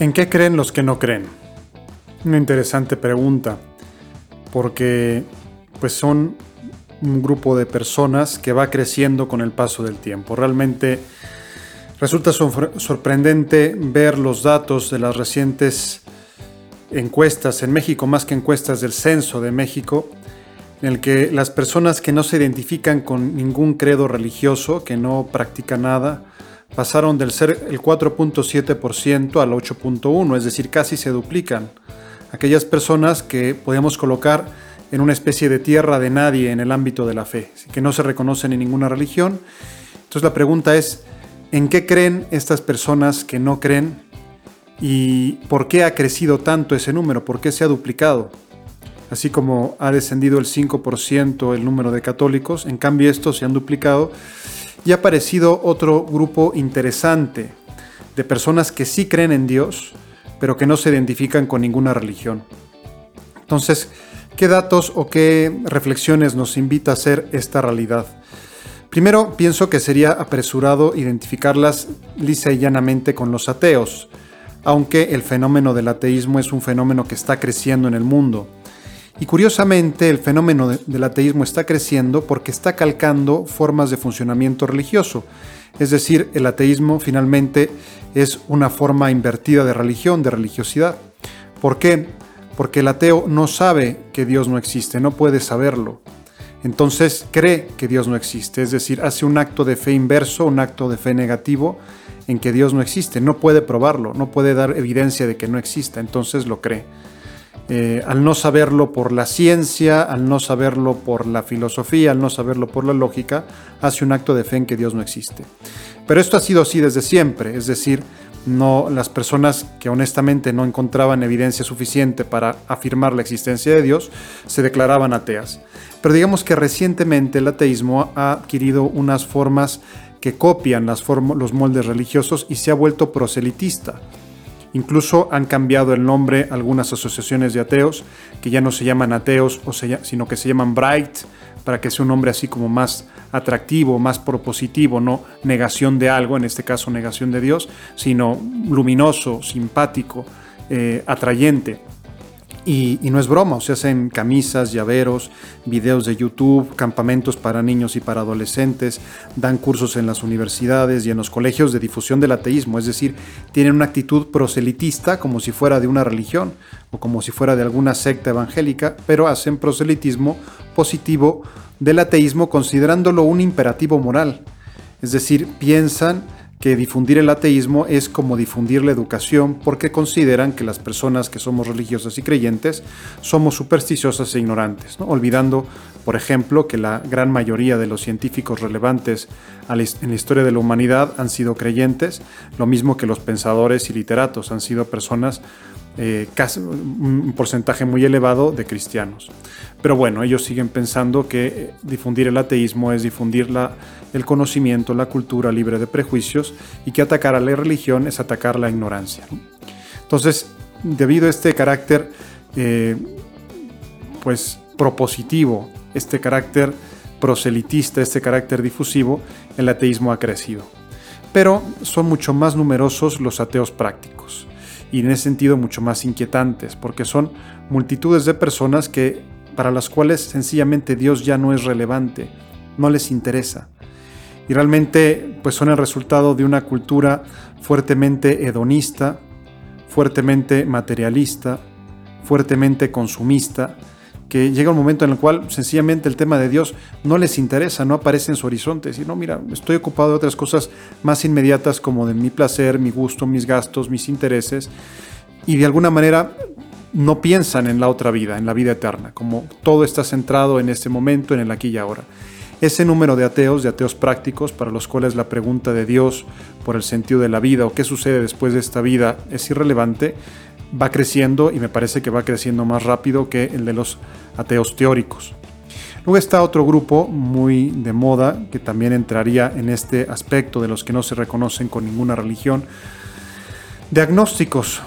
¿En qué creen los que no creen? Una interesante pregunta, porque pues son un grupo de personas que va creciendo con el paso del tiempo. Realmente resulta sorprendente ver los datos de las recientes encuestas en México, más que encuestas del censo de México, en el que las personas que no se identifican con ningún credo religioso, que no practican nada, pasaron del ser el 4.7% al 8.1%, es decir, casi se duplican. Aquellas personas que podemos colocar en una especie de tierra de nadie en el ámbito de la fe, que no se reconocen en ninguna religión. Entonces la pregunta es, ¿en qué creen estas personas que no creen? ¿Y por qué ha crecido tanto ese número? ¿Por qué se ha duplicado? Así como ha descendido el 5% el número de católicos, en cambio estos se han duplicado y ha aparecido otro grupo interesante de personas que sí creen en Dios, pero que no se identifican con ninguna religión. Entonces, ¿qué datos o qué reflexiones nos invita a hacer esta realidad? Primero, pienso que sería apresurado identificarlas lisa y llanamente con los ateos, aunque el fenómeno del ateísmo es un fenómeno que está creciendo en el mundo. Y curiosamente el fenómeno del ateísmo está creciendo porque está calcando formas de funcionamiento religioso. Es decir, el ateísmo finalmente es una forma invertida de religión, de religiosidad. ¿Por qué? Porque el ateo no sabe que Dios no existe, no puede saberlo. Entonces cree que Dios no existe, es decir, hace un acto de fe inverso, un acto de fe negativo en que Dios no existe, no puede probarlo, no puede dar evidencia de que no exista, entonces lo cree. Eh, al no saberlo por la ciencia, al no saberlo por la filosofía, al no saberlo por la lógica, hace un acto de fe en que Dios no existe. Pero esto ha sido así desde siempre, es decir, no las personas que honestamente no encontraban evidencia suficiente para afirmar la existencia de Dios se declaraban ateas. Pero digamos que recientemente el ateísmo ha adquirido unas formas que copian los moldes religiosos y se ha vuelto proselitista. Incluso han cambiado el nombre algunas asociaciones de ateos, que ya no se llaman ateos, sino que se llaman Bright, para que sea un nombre así como más atractivo, más propositivo, no negación de algo, en este caso negación de Dios, sino luminoso, simpático, eh, atrayente. Y, no es broma, o se hacen camisas, llaveros, videos de YouTube, campamentos para niños y para adolescentes, dan cursos en las universidades y en los colegios de difusión del ateísmo, es decir, tienen una actitud proselitista como si fuera de una religión o como si fuera de alguna secta evangélica, pero hacen proselitismo positivo del ateísmo considerándolo un imperativo moral. Es decir, piensan que difundir el ateísmo es como difundir la educación porque consideran que las personas que somos religiosas y creyentes somos supersticiosas e ignorantes, olvidando, por ejemplo, que la gran mayoría de los científicos relevantes en la historia de la humanidad han sido creyentes, lo mismo que los pensadores y literatos han sido personas eh, un porcentaje muy elevado de cristianos. Pero bueno, ellos siguen pensando que eh, difundir el ateísmo es difundir el conocimiento, la cultura libre de prejuicios y que atacar a la religión es atacar la ignorancia. Entonces, debido a este carácter, eh, pues propositivo, este carácter proselitista, este carácter difusivo, el ateísmo ha crecido. Pero son mucho más numerosos los ateos prácticos y en ese sentido mucho más inquietantes, porque son multitudes de personas que para las cuales sencillamente Dios ya no es relevante, no les interesa. Y realmente pues son el resultado de una cultura fuertemente hedonista, fuertemente materialista, fuertemente consumista, que llega un momento en el cual sencillamente el tema de Dios no les interesa, no aparece en su horizonte. no, mira, estoy ocupado de otras cosas más inmediatas como de mi placer, mi gusto, mis gastos, mis intereses. Y de alguna manera no piensan en la otra vida, en la vida eterna, como todo está centrado en este momento, en el aquí y ahora. Ese número de ateos, de ateos prácticos, para los cuales la pregunta de Dios por el sentido de la vida o qué sucede después de esta vida es irrelevante, va creciendo y me parece que va creciendo más rápido que el de los ateos teóricos. Luego está otro grupo muy de moda que también entraría en este aspecto de los que no se reconocen con ninguna religión, de agnósticos,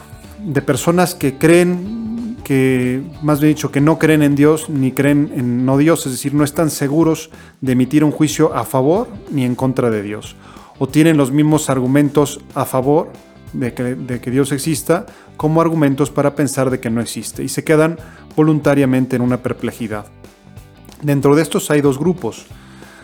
de personas que creen que, más bien dicho, que no creen en Dios ni creen en no Dios, es decir, no están seguros de emitir un juicio a favor ni en contra de Dios, o tienen los mismos argumentos a favor de que, Dios exista como argumentos para pensar de que no existe y se quedan voluntariamente en una perplejidad. Dentro de estos hay dos grupos.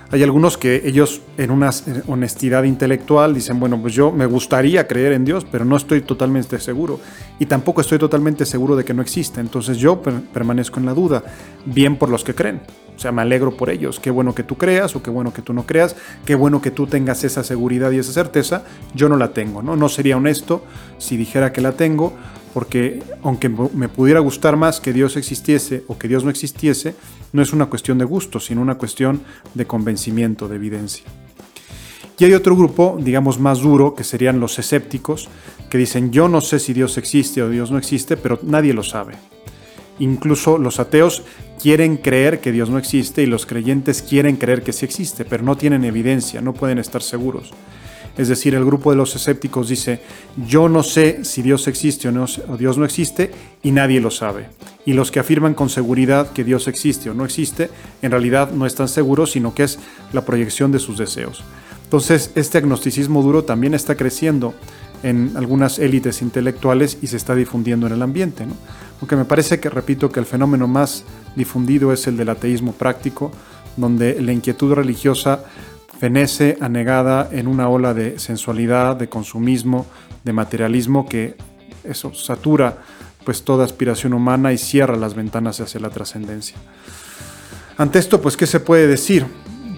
Hay algunos que ellos en una honestidad intelectual dicen, bueno, pues yo me gustaría creer en Dios, pero no estoy totalmente seguro. Y tampoco estoy totalmente seguro de que no existe. Entonces yo permanezco en la duda, bien por los que creen. O sea, me alegro por ellos. Qué bueno que tú creas o qué bueno que tú no creas. Qué bueno que tú tengas esa seguridad y esa certeza. Yo no la tengo, ¿no? No sería honesto si dijera que la tengo, porque aunque me pudiera gustar más que Dios existiese o que Dios no existiese, no es una cuestión de gusto, sino una cuestión de convencimiento, de evidencia. Y hay otro grupo, digamos más duro, que serían los escépticos, que dicen yo no sé si Dios existe o Dios no existe, pero nadie lo sabe. Incluso los ateos quieren creer que Dios no existe y los creyentes quieren creer que sí existe, pero no tienen evidencia, no pueden estar seguros. Es decir, el grupo de los escépticos dice, yo no sé si Dios existe o, no, Dios no existe y nadie lo sabe. Y los que afirman con seguridad que Dios existe o no existe, en realidad no están seguros, sino que es la proyección de sus deseos. Entonces, este agnosticismo duro también está creciendo en algunas élites intelectuales y se está difundiendo en el ambiente. Aunque me parece que, repito, que el fenómeno más difundido es el del ateísmo práctico, donde la inquietud religiosa fenece anegada en una ola de sensualidad, de consumismo, de materialismo que eso satura pues toda aspiración humana y cierra las ventanas hacia la trascendencia. Ante esto, pues, ¿qué se puede decir?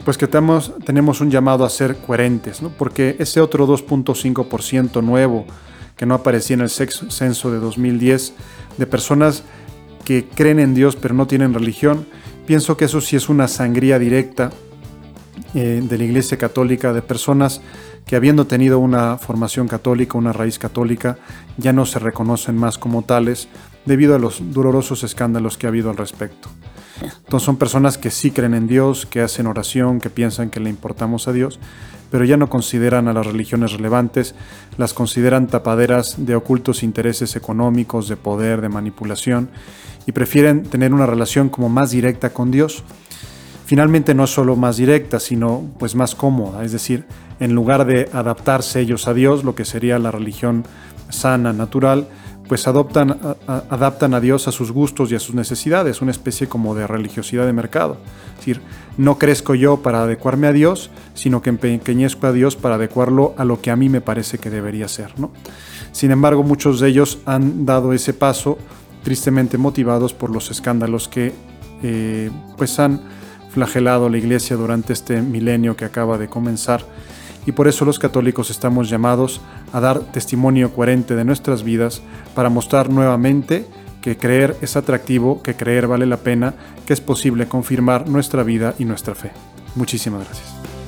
Pues que tenemos, tenemos un llamado a ser coherentes, ¿no? porque ese otro 2.5% nuevo que no aparecía en el censo de 2010 de personas que creen en Dios pero no tienen religión, pienso que eso sí es una sangría directa eh, de la Iglesia Católica, de personas que habiendo tenido una formación católica, una raíz católica, ya no se reconocen más como tales debido a los dolorosos escándalos que ha habido al respecto. Entonces son personas que sí creen en Dios, que hacen oración, que piensan que le importamos a Dios, pero ya no consideran a las religiones relevantes, las consideran tapaderas de ocultos intereses económicos, de poder, de manipulación, y prefieren tener una relación como más directa con Dios. Finalmente no solo más directa, sino pues más cómoda, es decir, en lugar de adaptarse ellos a Dios, lo que sería la religión sana, natural, pues adoptan, adaptan a Dios a sus gustos y a sus necesidades, una especie como de religiosidad de mercado. Es decir, no crezco yo para adecuarme a Dios, sino que empequeñezco a Dios para adecuarlo a lo que a mí me parece que debería ser. ¿no? Sin embargo, muchos de ellos han dado ese paso tristemente motivados por los escándalos que eh, pues han flagelado la Iglesia durante este milenio que acaba de comenzar y por eso los católicos estamos llamados a dar testimonio coherente de nuestras vidas para mostrar nuevamente que creer es atractivo, que creer vale la pena, que es posible confirmar nuestra vida y nuestra fe. Muchísimas gracias.